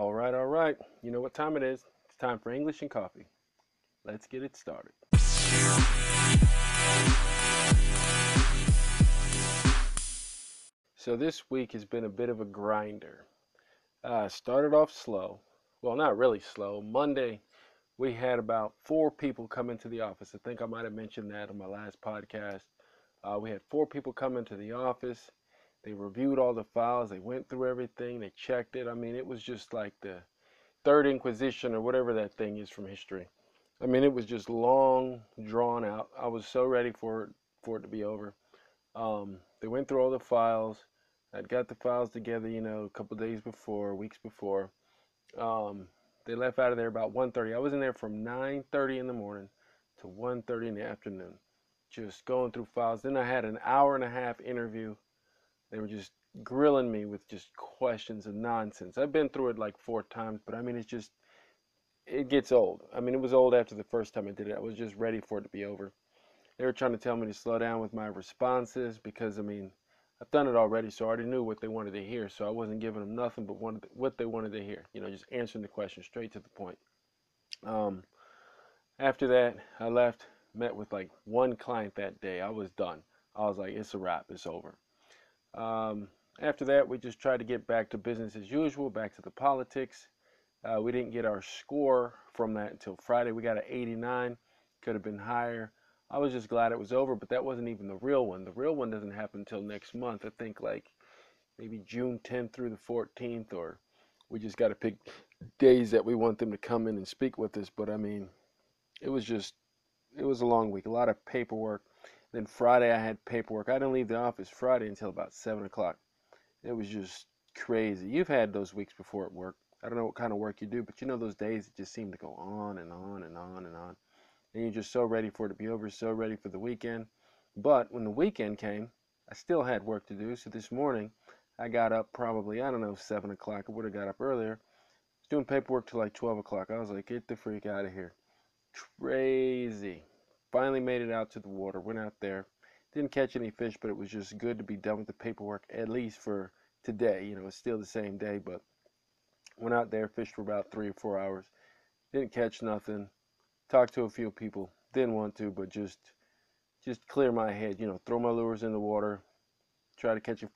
All right, all right. You know what time it is? It's time for English and coffee. Let's get it started. So this week has been a bit of a grinder. Uh, started off slow. Well, not really slow. Monday, we had about four people come into the office. I think I might have mentioned that on my last podcast. Uh, we had four people come into the office. They reviewed all the files. They went through everything. They checked it. I mean, it was just like the third inquisition or whatever that thing is from history. I mean, it was just long, drawn out. I was so ready for it for it to be over. Um, they went through all the files. I'd got the files together, you know, a couple days before, weeks before. Um, they left out of there about 1.30. I was in there from 9.30 in the morning to 1.30 in the afternoon, just going through files. Then I had an hour and a half interview. They were just grilling me with just questions and nonsense. I've been through it like four times, but I mean, it's just, it gets old. I mean, it was old after the first time I did it. I was just ready for it to be over. They were trying to tell me to slow down with my responses because, I mean, I've done it already, so I already knew what they wanted to hear. So I wasn't giving them nothing but what they wanted to hear. You know, just answering the question straight to the point. Um, after that, I left, met with like one client that day. I was done. I was like, it's a wrap. It's over. Um, after that, we just tried to get back to business as usual, back to the politics. Uh, we didn't get our score from that until Friday. We got an 89. Could have been higher. I was just glad it was over, but that wasn't even the real one. The real one doesn't happen until next month. I think like maybe June 10th through the 14th, or we just got to pick days that we want them to come in and speak with us. But I mean, it was just, it was a long week, a lot of paperwork. Then Friday I had paperwork. I didn't leave the office Friday until about 7 o'clock. It was just crazy. You've had those weeks before at work. I don't know what kind of work you do, but you know those days that just seem to go on and on and on and on and you're just so ready for it to be over, so ready for the weekend. But when the weekend came, I still had work to do. So this morning, I got up probably, I don't know, 7 o'clock. I would have got up earlier. I was doing paperwork till like 12 o'clock. I was like, get the freak out of here. Crazy. Finally made it out to the water. Went out there. Didn't catch any fish, but it was just good to be done with the paperwork, at least for today. You know, it's still the same day, but went out there, fished for about three or four hours. Didn't catch nothing talked to a few people. Didn't want to, but just just clear my head. You know, throw my lures in the water, try to catch a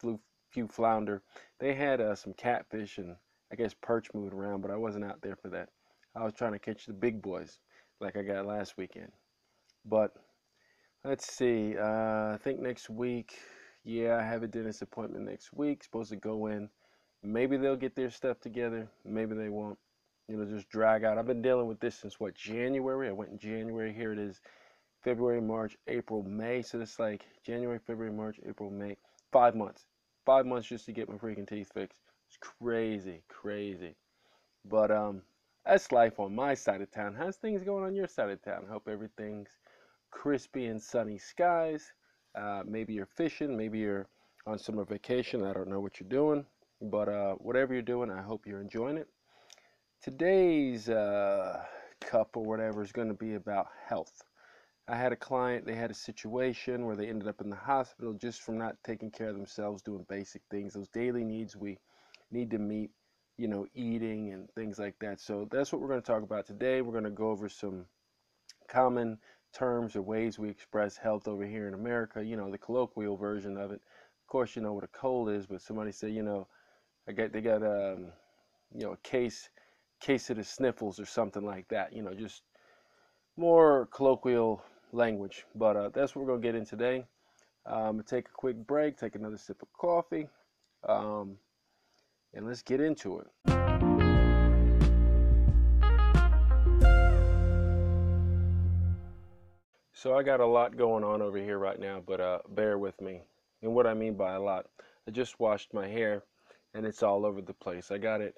few flounder. They had uh, some catfish and I guess perch moving around, but I wasn't out there for that. I was trying to catch the big boys like I got last weekend. But let's see. Uh, I think next week, yeah, I have a dentist appointment next week. Supposed to go in. Maybe they'll get their stuff together. Maybe they won't you know, just drag out. I've been dealing with this since what January. I went in January. Here it is, February, March, April, May. So it's like January, February, March, April, May. Five months. Five months just to get my freaking teeth fixed. It's crazy, crazy. But um, that's life on my side of town. How's things going on your side of town? Hope everything's crispy and sunny skies. Uh, maybe you're fishing. Maybe you're on summer vacation. I don't know what you're doing. But uh, whatever you're doing, I hope you're enjoying it. Today's uh, cup or whatever is going to be about health. I had a client, they had a situation where they ended up in the hospital just from not taking care of themselves, doing basic things, those daily needs we need to meet, you know, eating and things like that. So that's what we're going to talk about today. We're going to go over some common terms or ways we express health over here in America, you know, the colloquial version of it. Of course, you know what a cold is, but somebody say, you know, I got they got um, you know, a case case of the sniffles or something like that. You know, just more colloquial language. But uh, that's what we're to get in today. Um, take a quick break, take another sip of coffee, um, and let's get into it. So I got a lot going on over here right now, but uh, bear with me. And what I mean by a lot, I just washed my hair and it's all over the place. I got it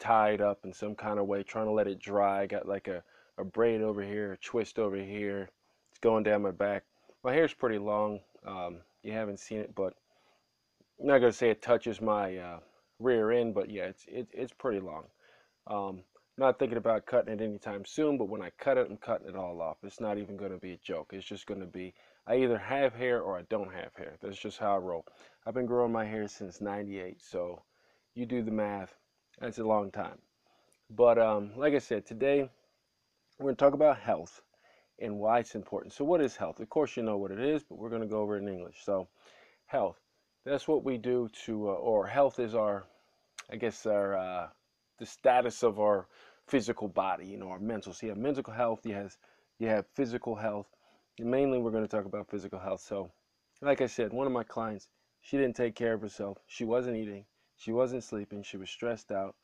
tied up in some kind of way, trying to let it dry. I got like a, a braid over here, a twist over here. It's going down my back. My hair's pretty long. Um, you haven't seen it, but I'm not gonna say it touches my uh, rear end, but yeah, it's it, it's pretty long. Um, not thinking about cutting it anytime soon, but when I cut it, I'm cutting it all off. It's not even going to be a joke. It's just going to be I either have hair or I don't have hair. That's just how I roll. I've been growing my hair since 98, so you do the math. That's a long time. But um, like I said, today we're going to talk about health and why it's important. So, what is health? Of course, you know what it is, but we're going to go over it in English. So, health. That's what we do to, uh, or health is our, I guess, our uh, the status of our physical body. You know, our mental. So, you have mental health. You have you have physical health. And mainly, we're going to talk about physical health. So, like I said, one of my clients, she didn't take care of herself. She wasn't eating. She wasn't sleeping. She was stressed out,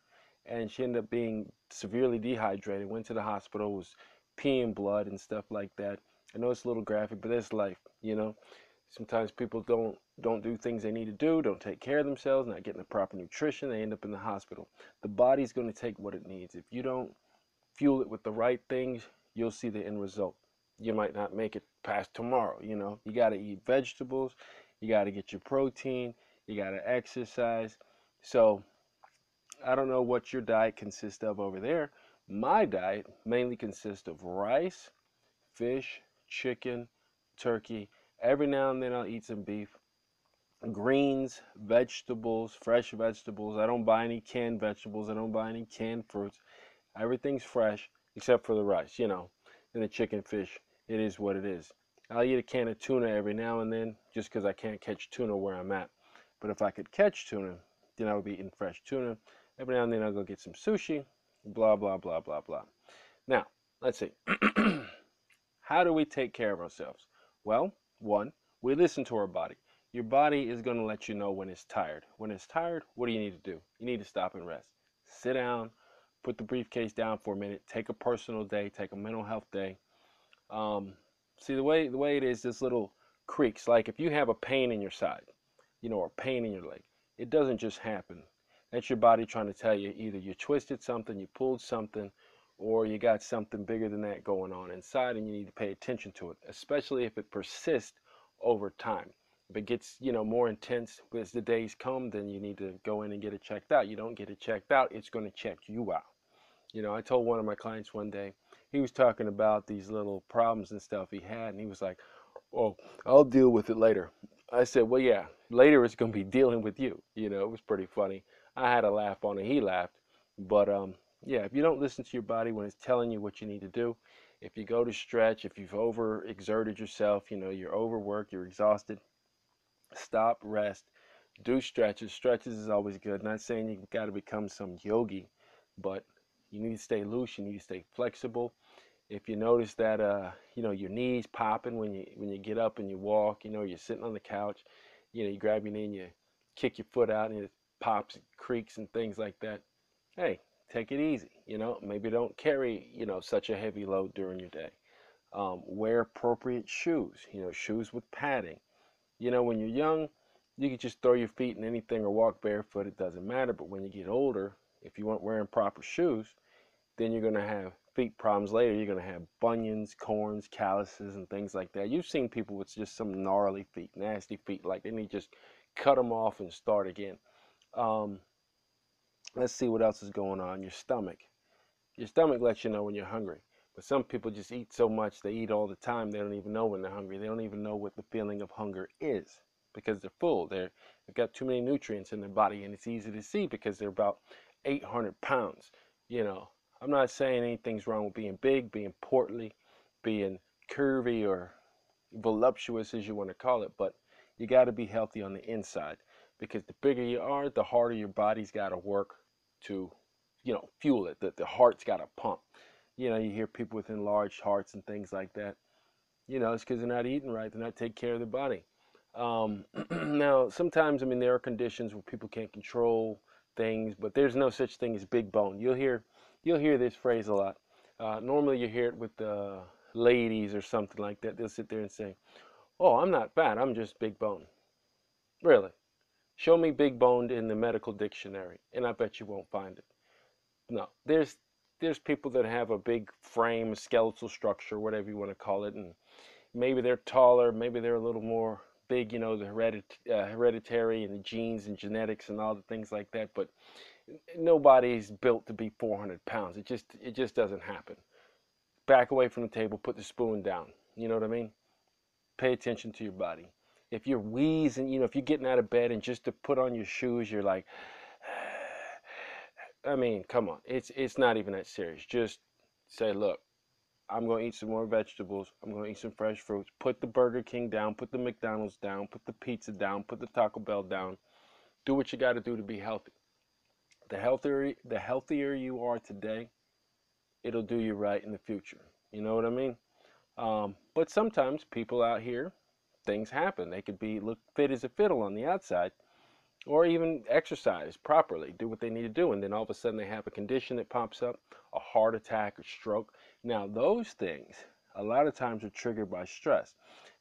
and she ended up being severely dehydrated. Went to the hospital. Was peeing blood and stuff like that. I know it's a little graphic, but that's life, you know. Sometimes people don't don't do things they need to do, don't take care of themselves, not getting the proper nutrition, they end up in the hospital. The body's going to take what it needs. If you don't fuel it with the right things, you'll see the end result. You might not make it past tomorrow, you know. You got to eat vegetables, you got to get your protein, you got to exercise. So, I don't know what your diet consists of over there, my diet mainly consists of rice, fish, chicken, turkey. Every now and then I'll eat some beef. Greens, vegetables, fresh vegetables. I don't buy any canned vegetables. I don't buy any canned fruits. Everything's fresh except for the rice, you know, and the chicken, fish. It is what it is. I'll eat a can of tuna every now and then just because I can't catch tuna where I'm at. But if I could catch tuna, then I would be eating fresh tuna. Every now and then I'll go get some sushi blah, blah, blah, blah, blah. Now, let's see. How do we take care of ourselves? Well, one, we listen to our body. Your body is going to let you know when it's tired. When it's tired, what do you need to do? You need to stop and rest. Sit down, put the briefcase down for a minute, take a personal day, take a mental health day. Um, see the way the way it is, this little creaks. Like if you have a pain in your side, you know, or pain in your leg, it doesn't just happen. That's your body trying to tell you either you twisted something, you pulled something, or you got something bigger than that going on inside and you need to pay attention to it, especially if it persists over time. It gets, you know, more intense as the days come, then you need to go in and get it checked out. You don't get it checked out, it's going to check you out. You know, I told one of my clients one day, he was talking about these little problems and stuff he had, and he was like, Oh, I'll deal with it later. I said, Well, yeah, later it's going to be dealing with you. You know, it was pretty funny. I had a laugh on it. He laughed. But um, yeah, if you don't listen to your body when it's telling you what you need to do, if you go to stretch, if you've over exerted yourself, you know, you're overworked, you're exhausted, stop, rest, do stretches. Stretches is always good. Not saying you've got to become some yogi, but you need to stay loose, you need to stay flexible. If you notice that uh, you know, your knees popping when you when you get up and you walk, you know, you're sitting on the couch, you know, you grab your knee and you kick your foot out and it pops and creaks and things like that, hey, take it easy. You know, maybe don't carry, you know, such a heavy load during your day. Um, wear appropriate shoes, you know, shoes with padding. You know, when you're young, you can just throw your feet in anything or walk barefoot, it doesn't matter. But when you get older, if you weren't wearing proper shoes, then you're going to have feet problems later. You're going to have bunions, corns, calluses, and things like that. You've seen people with just some gnarly feet, nasty feet, like they need to just cut them off and start again. Um, let's see what else is going on. Your stomach. Your stomach lets you know when you're hungry. But some people just eat so much, they eat all the time, they don't even know when they're hungry. They don't even know what the feeling of hunger is because they're full. They're, they've got too many nutrients in their body, and it's easy to see because they're about 800 pounds. You know, I'm not saying anything's wrong with being big, being portly, being curvy, or voluptuous, as you want to call it, but you got to be healthy on the inside because the bigger you are, the harder your body's got to work to, you know, fuel it. The, the heart's got to pump. You know, you hear people with enlarged hearts and things like that. You know, it's because they're not eating right. They're not taking care of their body. Um, now, sometimes, I mean, there are conditions where people can't control things, but there's no such thing as big bone. You'll hear, you'll hear this phrase a lot. Uh, normally, you hear it with the ladies or something like that. They'll sit there and say, "Oh, I'm not fat. I'm just big bone." Really? Show me big boned in the medical dictionary, and I bet you won't find it. No, there's there's people that have a big frame, skeletal structure, whatever you want to call it, and maybe they're taller, maybe they're a little more big, you know, the heredit- uh, hereditary and the genes and genetics and all the things like that. But nobody's built to be 400 pounds. It just it just doesn't happen. Back away from the table, put the spoon down. You know what I mean? Pay attention to your body if you're wheezing, you know, if you're getting out of bed and just to put on your shoes, you're like, I mean, come on. It's it's not even that serious. Just say, look, I'm to eat some more vegetables. I'm to eat some fresh fruits. Put the Burger King down, put the McDonald's down, put the pizza down, put the Taco Bell down. Do what you got to do to be healthy. The healthier the healthier you are today, it'll do you right in the future. You know what I mean? Um, but sometimes people out here, things happen. They could be look fit as a fiddle on the outside, or even exercise properly, do what they need to do, and then all of a sudden they have a condition that pops up, a heart attack, a stroke. Now those things a lot of times are triggered by stress,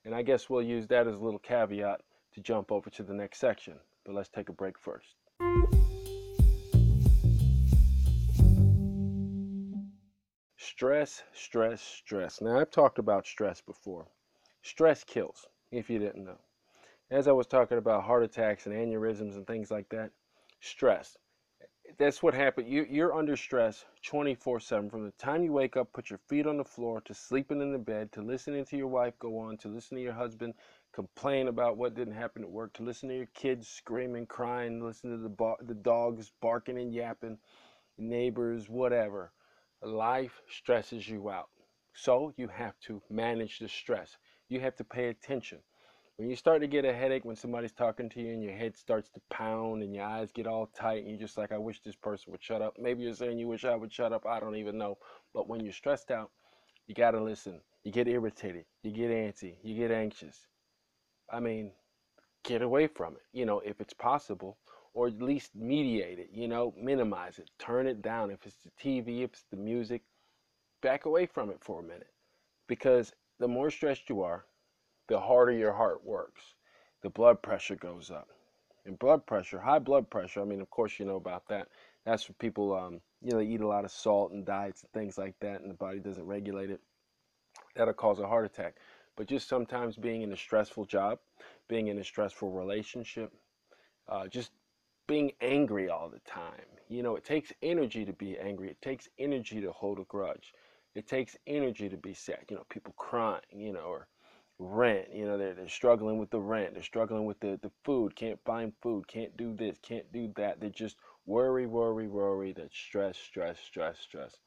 and I guess we'll use that as a little caveat to jump over to the next section. But let's take a break first. Stress, stress, stress. Now, I've talked about stress before. Stress kills, if you didn't know. As I was talking about heart attacks and aneurysms and things like that, stress. That's what happened. You, you're under stress 24 7. From the time you wake up, put your feet on the floor, to sleeping in the bed, to listening to your wife go on, to listening to your husband complain about what didn't happen at work, to listen to your kids screaming, crying, listen to the, the dogs barking and yapping, neighbors, whatever life stresses you out. So you have to manage the stress. You have to pay attention. When you start to get a headache when somebody's talking to you and your head starts to pound and your eyes get all tight and you're just like, I wish this person would shut up. Maybe you're saying you wish I would shut up. I don't even know. But when you're stressed out, you got to listen. You get irritated. You get antsy. You get anxious. I mean, get away from it, you know, if it's possible or at least mediate it, you know, minimize it, turn it down. If it's the TV, if it's the music, back away from it for a minute. Because the more stressed you are, the harder your heart works. The blood pressure goes up. And blood pressure, high blood pressure, I mean, of course, you know about that. That's for people, um, you know, they eat a lot of salt and diets and things like that, and the body doesn't regulate it. That'll cause a heart attack. But just sometimes being in a stressful job, being in a stressful relationship, uh, just being angry all the time. You know, it takes energy to be angry. It takes energy to hold a grudge. It takes energy to be sad. You know, people crying, you know, or rent, you know, they're, they're struggling with the rent. They're struggling with the, the food, can't find food, can't do this, can't do that. They just worry, worry, worry, that stress, stress, stress, stress.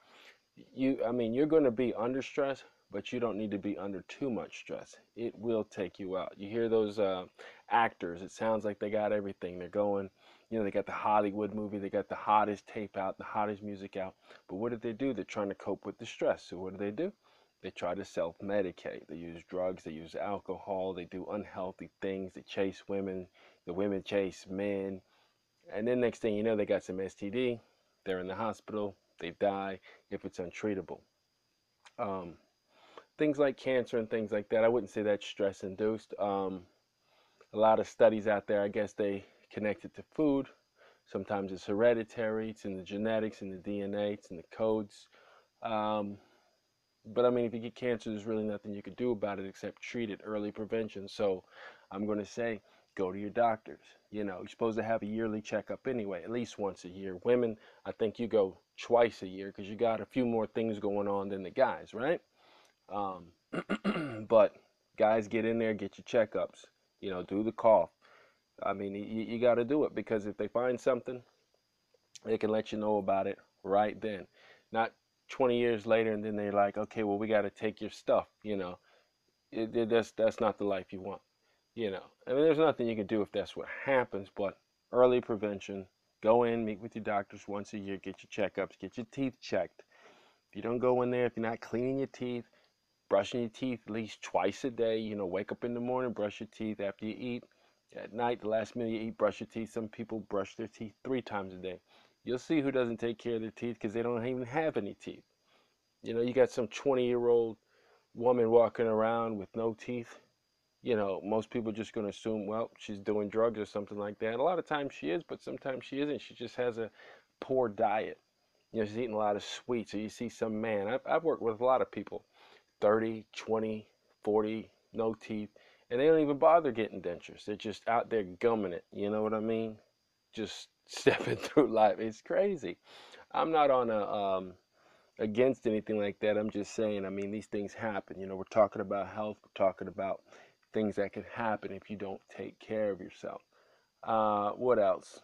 You, I mean, you're going to be under stress, but you don't need to be under too much stress. It will take you out. You hear those uh, actors, it sounds like they got everything. They're going you know, they got the Hollywood movie, they got the hottest tape out, the hottest music out. But what did they do? They're trying to cope with the stress. So what do they do? They try to self medicate. They use drugs, they use alcohol, they do unhealthy things, they chase women, the women chase men. And then next thing you know, they got some STD, they're in the hospital, they die if it's untreatable. Um, things like cancer and things like that, I wouldn't say that's stress induced. Um, a lot of studies out there, I guess they connected to food. Sometimes it's hereditary, it's in the genetics, in the DNA, it's in the codes. Um, but I mean, if you get cancer, there's really nothing you can do about it except treat it, early prevention. So I'm going to say, go to your doctors. You know, you're supposed to have a yearly checkup anyway, at least once a year. Women, I think you go twice a year because you got a few more things going on than the guys, right? Um, but guys, get in there, get your checkups. You know, do the cough, I mean, you, you got to do it because if they find something, they can let you know about it right then. Not 20 years later and then they're like, okay, well, we got to take your stuff, you know. It, it, that's, that's not the life you want, you know. I mean, there's nothing you can do if that's what happens, but early prevention, go in, meet with your doctors once a year, get your checkups, get your teeth checked. If you don't go in there, if you're not cleaning your teeth, brushing your teeth at least twice a day, you know, wake up in the morning, brush your teeth after you eat, at night, the last minute you eat, brush your teeth. Some people brush their teeth three times a day. You'll see who doesn't take care of their teeth because they don't even have any teeth. You know, you got some 20 year old woman walking around with no teeth. You know, most people just going to assume, well, she's doing drugs or something like that. A lot of times she is, but sometimes she isn't. She just has a poor diet. You know, she's eating a lot of sweets. So you see some man, I've, I've worked with a lot of people 30, 20, 40, no teeth and they don't even bother getting dentures. They're just out there gumming it. You know what I mean? Just stepping through life. It's crazy. I'm not on a um, against anything like that. I'm just saying. I mean, these things happen. You know, we're talking about health. We're talking about things that can happen if you don't take care of yourself. Uh, what else?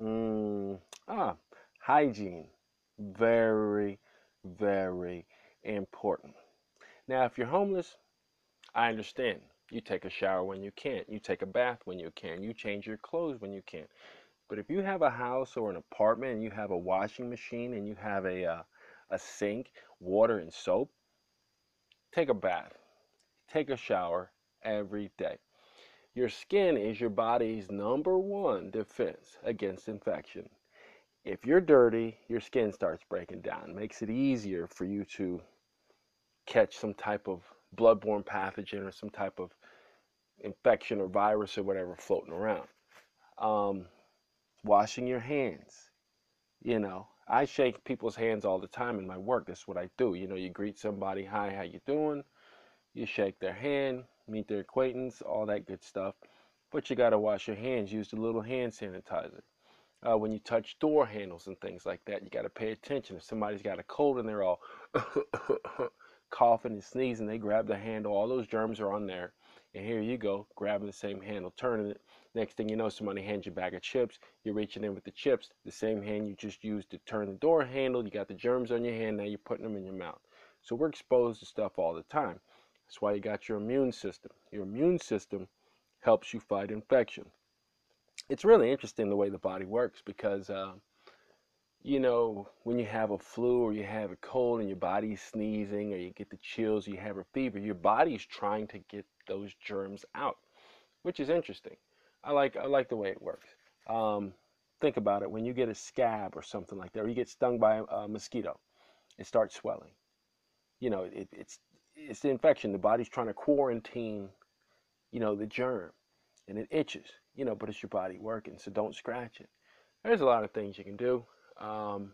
Mm, ah, Hygiene, very, very important. Now, if you're homeless, I understand. You take a shower when you can. You take a bath when you can. You change your clothes when you can. But if you have a house or an apartment and you have a washing machine and you have a, uh, a sink, water and soap, take a bath. Take a shower every day. Your skin is your body's number one defense against infection. If you're dirty, your skin starts breaking down. Makes it easier for you to catch some type of bloodborne pathogen or some type of infection or virus or whatever floating around. Um, washing your hands. You know, I shake people's hands all the time in my work. That's what I do. You know, you greet somebody, hi, how you doing? You shake their hand, meet their acquaintance, all that good stuff. But you got to wash your hands. Use the little hand sanitizer. Uh, when you touch door handles and things like that, you got to pay attention. If somebody's got a cold and they're all coughing and sneezing, they grab the handle. All those germs are on there. And here you go, grabbing the same handle, turning it. Next thing you know, somebody hands you a bag of chips. You're reaching in with the chips. The same hand you just used to turn the door handle. You got the germs on your hand. Now you're putting them in your mouth. So we're exposed to stuff all the time. That's why you got your immune system. Your immune system helps you fight infection. It's really interesting the way the body works because, uh, you know, when you have a flu or you have a cold and your body's sneezing or you get the chills, you have a fever, your body's trying to get those germs out, which is interesting. I like I like the way it works. Um, think about it. When you get a scab or something like that, or you get stung by a, mosquito, it starts swelling. You know, it, it's it's the infection. The body's trying to quarantine, you know, the germ, and it itches. You know, but it's your body working, so don't scratch it. There's a lot of things you can do. Um,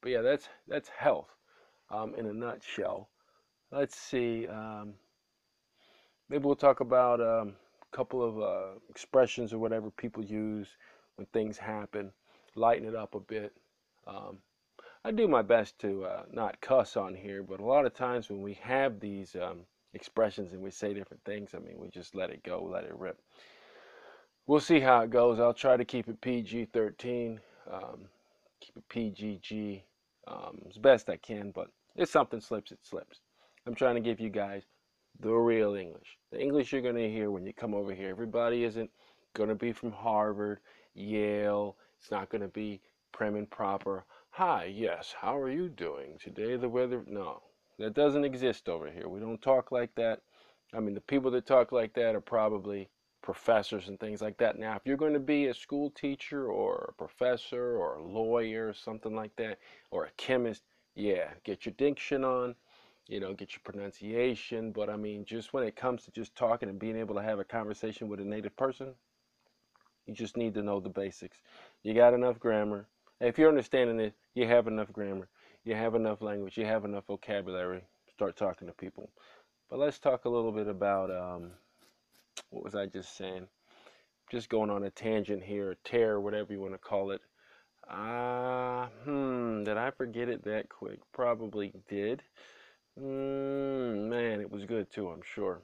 but yeah, that's that's health um, in a nutshell. Let's see. Um, maybe we'll talk about um, couple of uh, expressions or whatever people use when things happen. Lighten it up a bit. Um, I do my best to uh, not cuss on here, but a lot of times when we have these um, expressions and we say different things, I mean, we just let it go, let it rip. We'll see how it goes. I'll try to keep it PG 13, um, keep it PGG um, as best I can, but if something slips, it slips. I'm trying to give you guys the real English, the English you're going to hear when you come over here. Everybody isn't going to be from Harvard, Yale, it's not going to be prim and proper. Hi, yes, how are you doing? Today the weather, no, that doesn't exist over here. We don't talk like that. I mean, the people that talk like that are probably professors and things like that. Now, if you're going to be a school teacher or a professor or a lawyer or something like that, or a chemist, yeah, get your diction on, you know, get your pronunciation. But I mean, just when it comes to just talking and being able to have a conversation with a native person, you just need to know the basics. You got enough grammar if you're understanding it, you have enough grammar, you have enough language, you have enough vocabulary. Start talking to people. But let's talk a little bit about um, what was I just saying? Just going on a tangent here, a tear, whatever you want to call it. Ah, uh, hmm, did I forget it that quick? Probably did. Mm, man, it was good too, I'm sure.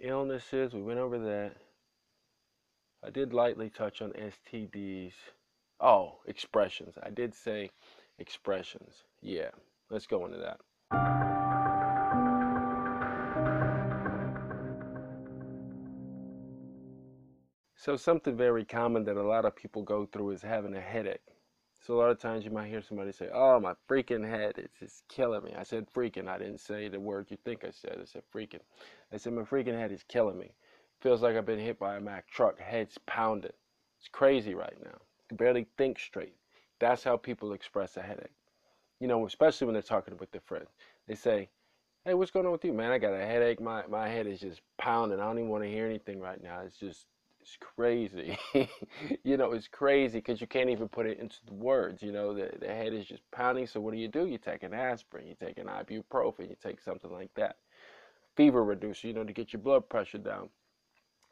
Illnesses, we went over that. I did lightly touch on STDs. Oh, expressions. I did say expressions. Yeah, let's go into that. So something very common that a lot of people go through is having a headache. So a lot of times you might hear somebody say, "Oh, my freaking head, it's just killing me." I said freaking. I didn't say the word you think I said. I said freaking. I said my freaking head is killing me. Feels like I've been hit by a Mack truck. Head's pounding. It's crazy right now Can barely think straight. That's how people express a headache. You know, especially when they're talking with their friends. They say, Hey, what's going on with you, man? I got a headache. My my head is just pounding. I don't even want to hear anything right now. It's just it's crazy. you know, it's crazy because you can't even put it into the words. You know, the, the head is just pounding. So what do you do? You take an aspirin, you take an ibuprofen, you take something like that. Fever reducer, you know, to get your blood pressure down.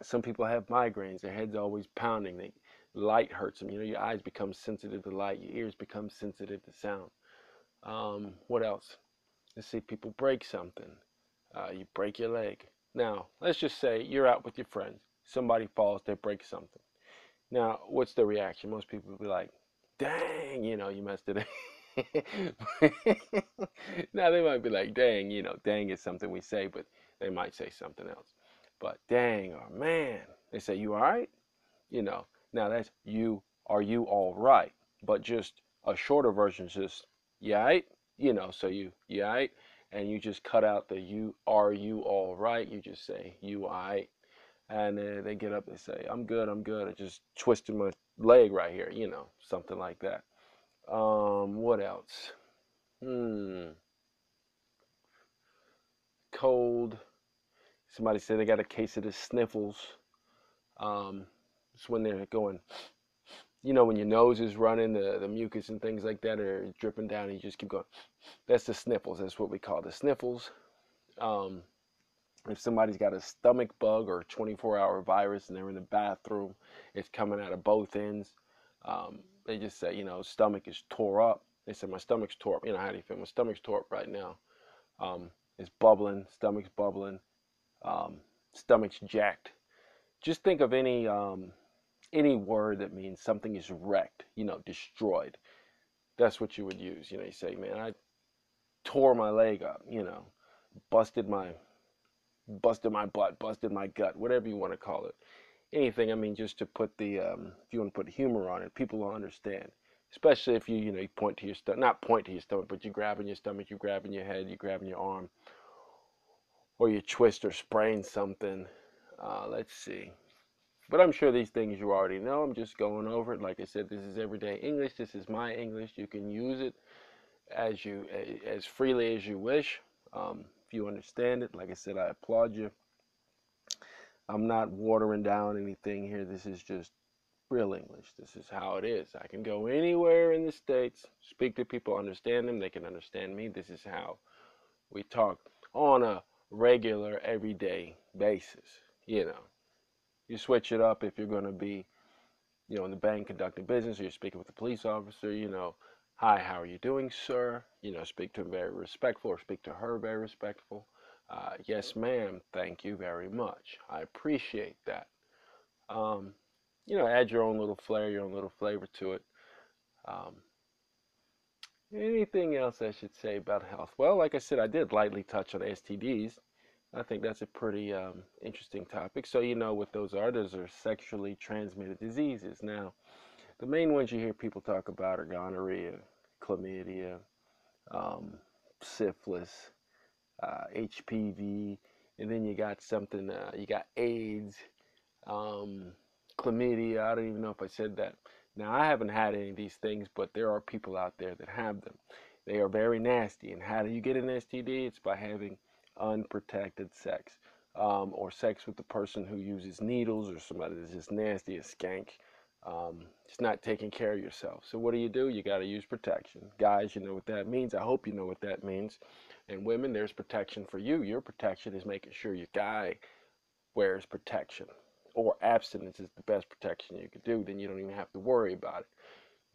Some people have migraines. Their head's always pounding. They light hurts them. You know, your eyes become sensitive to light, your ears become sensitive to sound. Um, what else? Let's see, people break something. Uh, you break your leg. Now, let's just say you're out with your friends. Somebody falls, they break something. Now, what's the reaction? Most people will be like, dang, you know, you messed it up. now they might be like, dang, you know, dang is something we say, but they might say something else. But dang or man, they say, you all right? You know, now that's you, are you all right? But just a shorter version is just, all right? You know, so you, all right? And you just cut out the you, are you all right? You just say, you all right? And then they get up, they say, I'm good, I'm good. I just twisted my leg right here, you know, something like that. Um, what else? Hmm. Cold. Somebody said they got a case of the sniffles. Um, it's when they're going, you know, when your nose is running, the, the mucus and things like that are dripping down, and you just keep going. That's the sniffles. That's what we call the sniffles. Um, if somebody's got a stomach bug or a 24 hour virus and they're in the bathroom, it's coming out of both ends. Um, they just say, you know, stomach is tore up. They said, my stomach's tore up. You know, how do you feel? My stomach's tore up right now. Um, it's bubbling, stomach's bubbling, um, stomach's jacked. Just think of any um, any word that means something is wrecked, you know, destroyed. That's what you would use. You know, you say, man, I tore my leg up, you know, busted my busted my butt, busted my gut, whatever you want to call it. Anything, I mean, just to put the, um, if you want to put humor on it, people will understand. Especially if you, you know, you point to your stomach, not point to your stomach, but you grab in your stomach, you grab in your head, you grab in your arm, or you twist or sprain something. Uh, let's see. But I'm sure these things you already know. I'm just going over it. Like I said, this is everyday English. This is my English. You can use it as you as freely as you wish. Um, if you understand it, like I said, I applaud you. I'm not watering down anything here. This is just real English. This is how it is. I can go anywhere in the States, speak to people, understand them. They can understand me. This is how we talk on a regular, everyday basis. You know, you switch it up if you're going to be, you know, in the bank conducting business or you're speaking with a police officer, you know, Hi, how are you doing, sir? You know, speak to him very respectful or speak to her very respectful. Uh, yes, ma'am. Thank you very much. I appreciate that. Um, you know, add your own little flair, your own little flavor to it. Um, anything else I should say about health? Well, like I said, I did lightly touch on STDs. I think that's a pretty um, interesting topic. So, you know what those are. Those are sexually transmitted diseases. Now, the main ones you hear people talk about are gonorrhea, chlamydia, um, syphilis, uh, HPV, and then you got something, uh, you got AIDS, um, chlamydia. I don't even know if I said that. Now, I haven't had any of these things, but there are people out there that have them. They are very nasty. And how do you get an STD? It's by having unprotected sex um, or sex with the person who uses needles or somebody that's just nasty, a skank um, it's not taking care of yourself. So what do you do? You got to use protection. Guys, you know what that means. I hope you know what that means. And women, there's protection for you. Your protection is making sure your guy wears protection. Or abstinence is the best protection you could do. Then you don't even have to worry about it.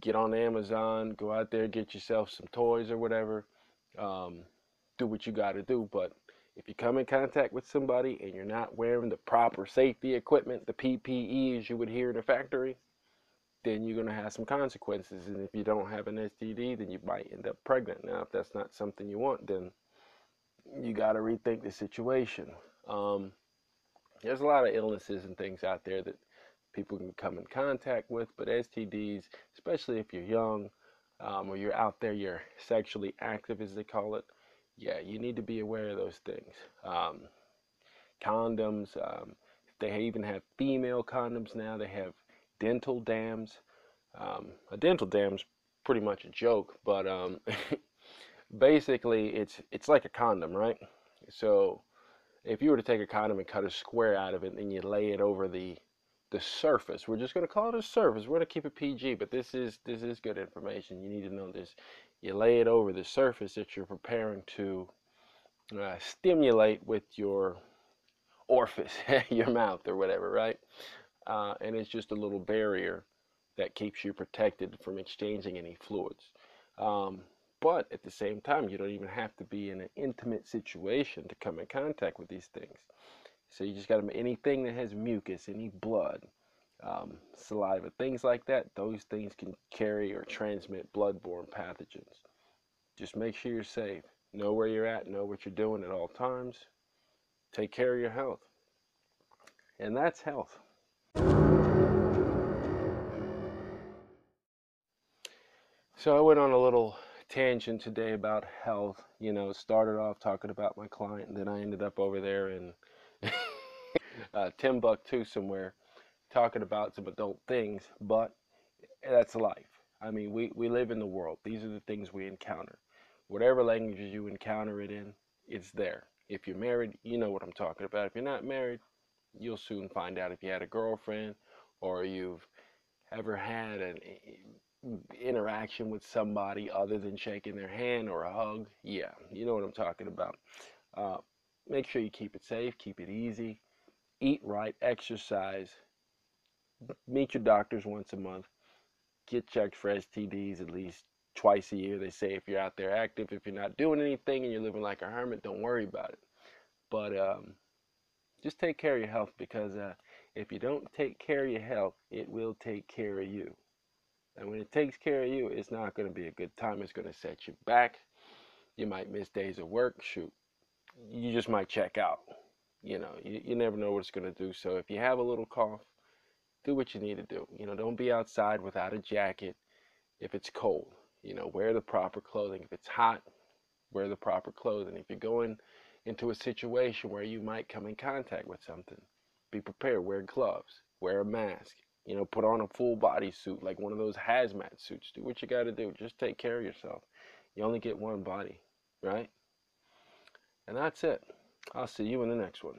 Get on Amazon, go out there, get yourself some toys or whatever. Um, do what you got to do. But if you come in contact with somebody and you're not wearing the proper safety equipment, the PPE as you would hear in a factory, then you're going to have some consequences. And if you don't have an STD, then you might end up pregnant. Now, if that's not something you want, then you got to rethink the situation. Um, there's a lot of illnesses and things out there that people can come in contact with, but STDs, especially if you're young um, or you're out there, you're sexually active, as they call it, yeah, you need to be aware of those things. Um, condoms, um, they even have female condoms now. They have dental dams. Um, a dental dam's pretty much a joke, but um, basically it's it's like a condom, right? So if you were to take a condom and cut a square out of it, and you lay it over the the surface. We're just going to call it a surface. We're going to keep it PG, but this is this is good information. You need to know this. You lay it over the surface that you're preparing to uh, stimulate with your orifice, your mouth or whatever, right? Uh, and it's just a little barrier that keeps you protected from exchanging any fluids. Um, but at the same time, you don't even have to be in an intimate situation to come in contact with these things. So you just got to anything that has mucus, any blood, um, saliva, things like that. Those things can carry or transmit bloodborne pathogens. Just make sure you're safe. Know where you're at, know what you're doing at all times. Take care of your health. And that's health. So I went on a little tangent today about health. You know, started off talking about my client, and then I ended up over there in uh, Timbuktu somewhere talking about some adult things, but that's life. I mean, we, we live in the world. These are the things we encounter. Whatever languages you encounter it in, it's there. If you're married, you know what I'm talking about. If you're not married, you'll soon find out if you had a girlfriend or you've ever had an interaction with somebody other than shaking their hand or a hug. Yeah, you know what I'm talking about. Uh, make sure you keep it safe, keep it easy, eat right, exercise, meet your doctors once a month, get checked for STDs at least twice a year. They say if you're out there active, if you're not doing anything and you're living like a hermit, don't worry about it. But um, just take care of your health because uh, if you don't take care of your health, it will take care of you. And when it takes care of you, it's not going to be a good time. It's going to set you back. You might miss days of work. Shoot, you just might check out. You know, you, you never know what it's going to do. So if you have a little cough, do what you need to do. You know, don't be outside without a jacket if it's cold. You know, wear the proper clothing. If it's hot, wear the proper clothing. If you're going into a situation where you might come in contact with something, be prepared. Wear gloves, wear a mask, you know, put on a full body suit, like one of those hazmat suits. Do what you got to do. Just take care of yourself. You only get one body, right? And that's it. I'll see you in the next one.